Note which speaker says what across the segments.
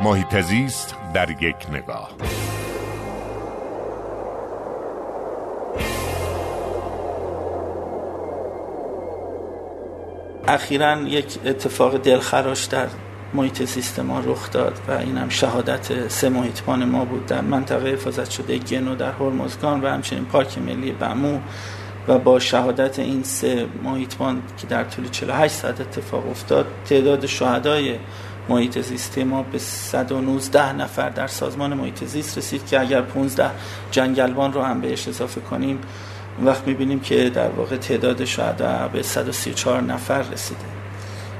Speaker 1: محیط زیست در یک نگاه.
Speaker 2: اخیرا یک اتفاق دلخراش در محیط زیست ما رخ داد و این هم شهادت سه محیطبان ما بود. در منطقه حفاظت شده گنو در هرمزگان و همچنین پارک ملی بمو و با شهادت این سه محیطبان که در طول 48 ساعت اتفاق افتاد تعداد شهدای محیط زیستی ما به 119 نفر در سازمان محیط زیست رسید که اگر 15 جنگلبان رو هم بهش اضافه کنیم وقت می‌بینیم که در واقع تعداد شهدا به 134 نفر رسیده.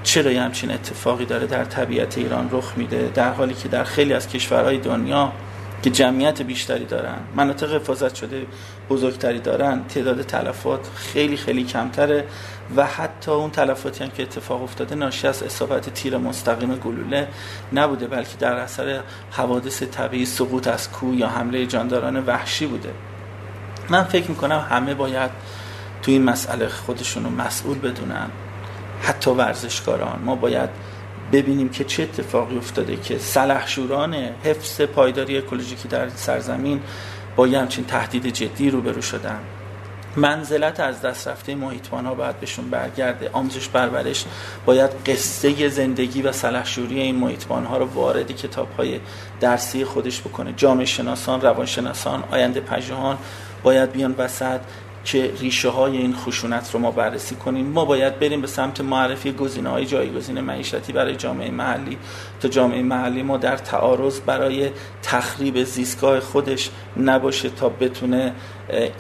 Speaker 2: چرا یه همچین اتفاقی داره در طبیعت ایران رخ میده؟ در حالی که در خیلی از کشورهای دنیا که جمعیت بیشتری دارن مناطق حفاظت شده بزرگتری دارن تعداد تلفات خیلی خیلی کمتره و حتی اون تلفاتی هم که اتفاق افتاده ناشی از اصابت تیر مستقیم گلوله نبوده بلکه در اثر حوادث طبیعی سقوط از کوه یا حمله جانداران وحشی بوده. من فکر می‌کنم همه باید تو این مسئله خودشون رو مسئول بدونن حتی ورزشکاران. ما باید ببینیم که چه اتفاقی افتاده که سلحشوران حفظ پایداری اکولوژیکی در سرزمین با یه همچین تهدید جدی روبرو شدن. منزلت از دست رفته محیطبان ها باید بهشون برگرده. آموزش پرورش باید قصه زندگی و سلحشوری این محیطبان ها رو وارد کتاب های درسی خودش بکنه. جامعه شناسان روانشناسان آینده پژوهان باید بیان وسط. که ریشه های این خشونت رو ما بررسی کنیم. ما باید بریم به سمت معرفی گزینه های جایگزین معیشتی برای جامعه محلی. تا جامعه محلی ما در تعارض برای تخریب زیستگاه خودش نباشه تا بتونه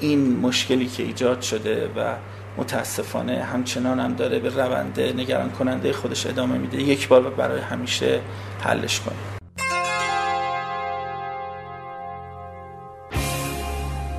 Speaker 2: این مشکلی که ایجاد شده و متاسفانه همچنان هم داره به رونده نگران کننده خودش ادامه میده. یک بار برای همیشه حلش کنیم.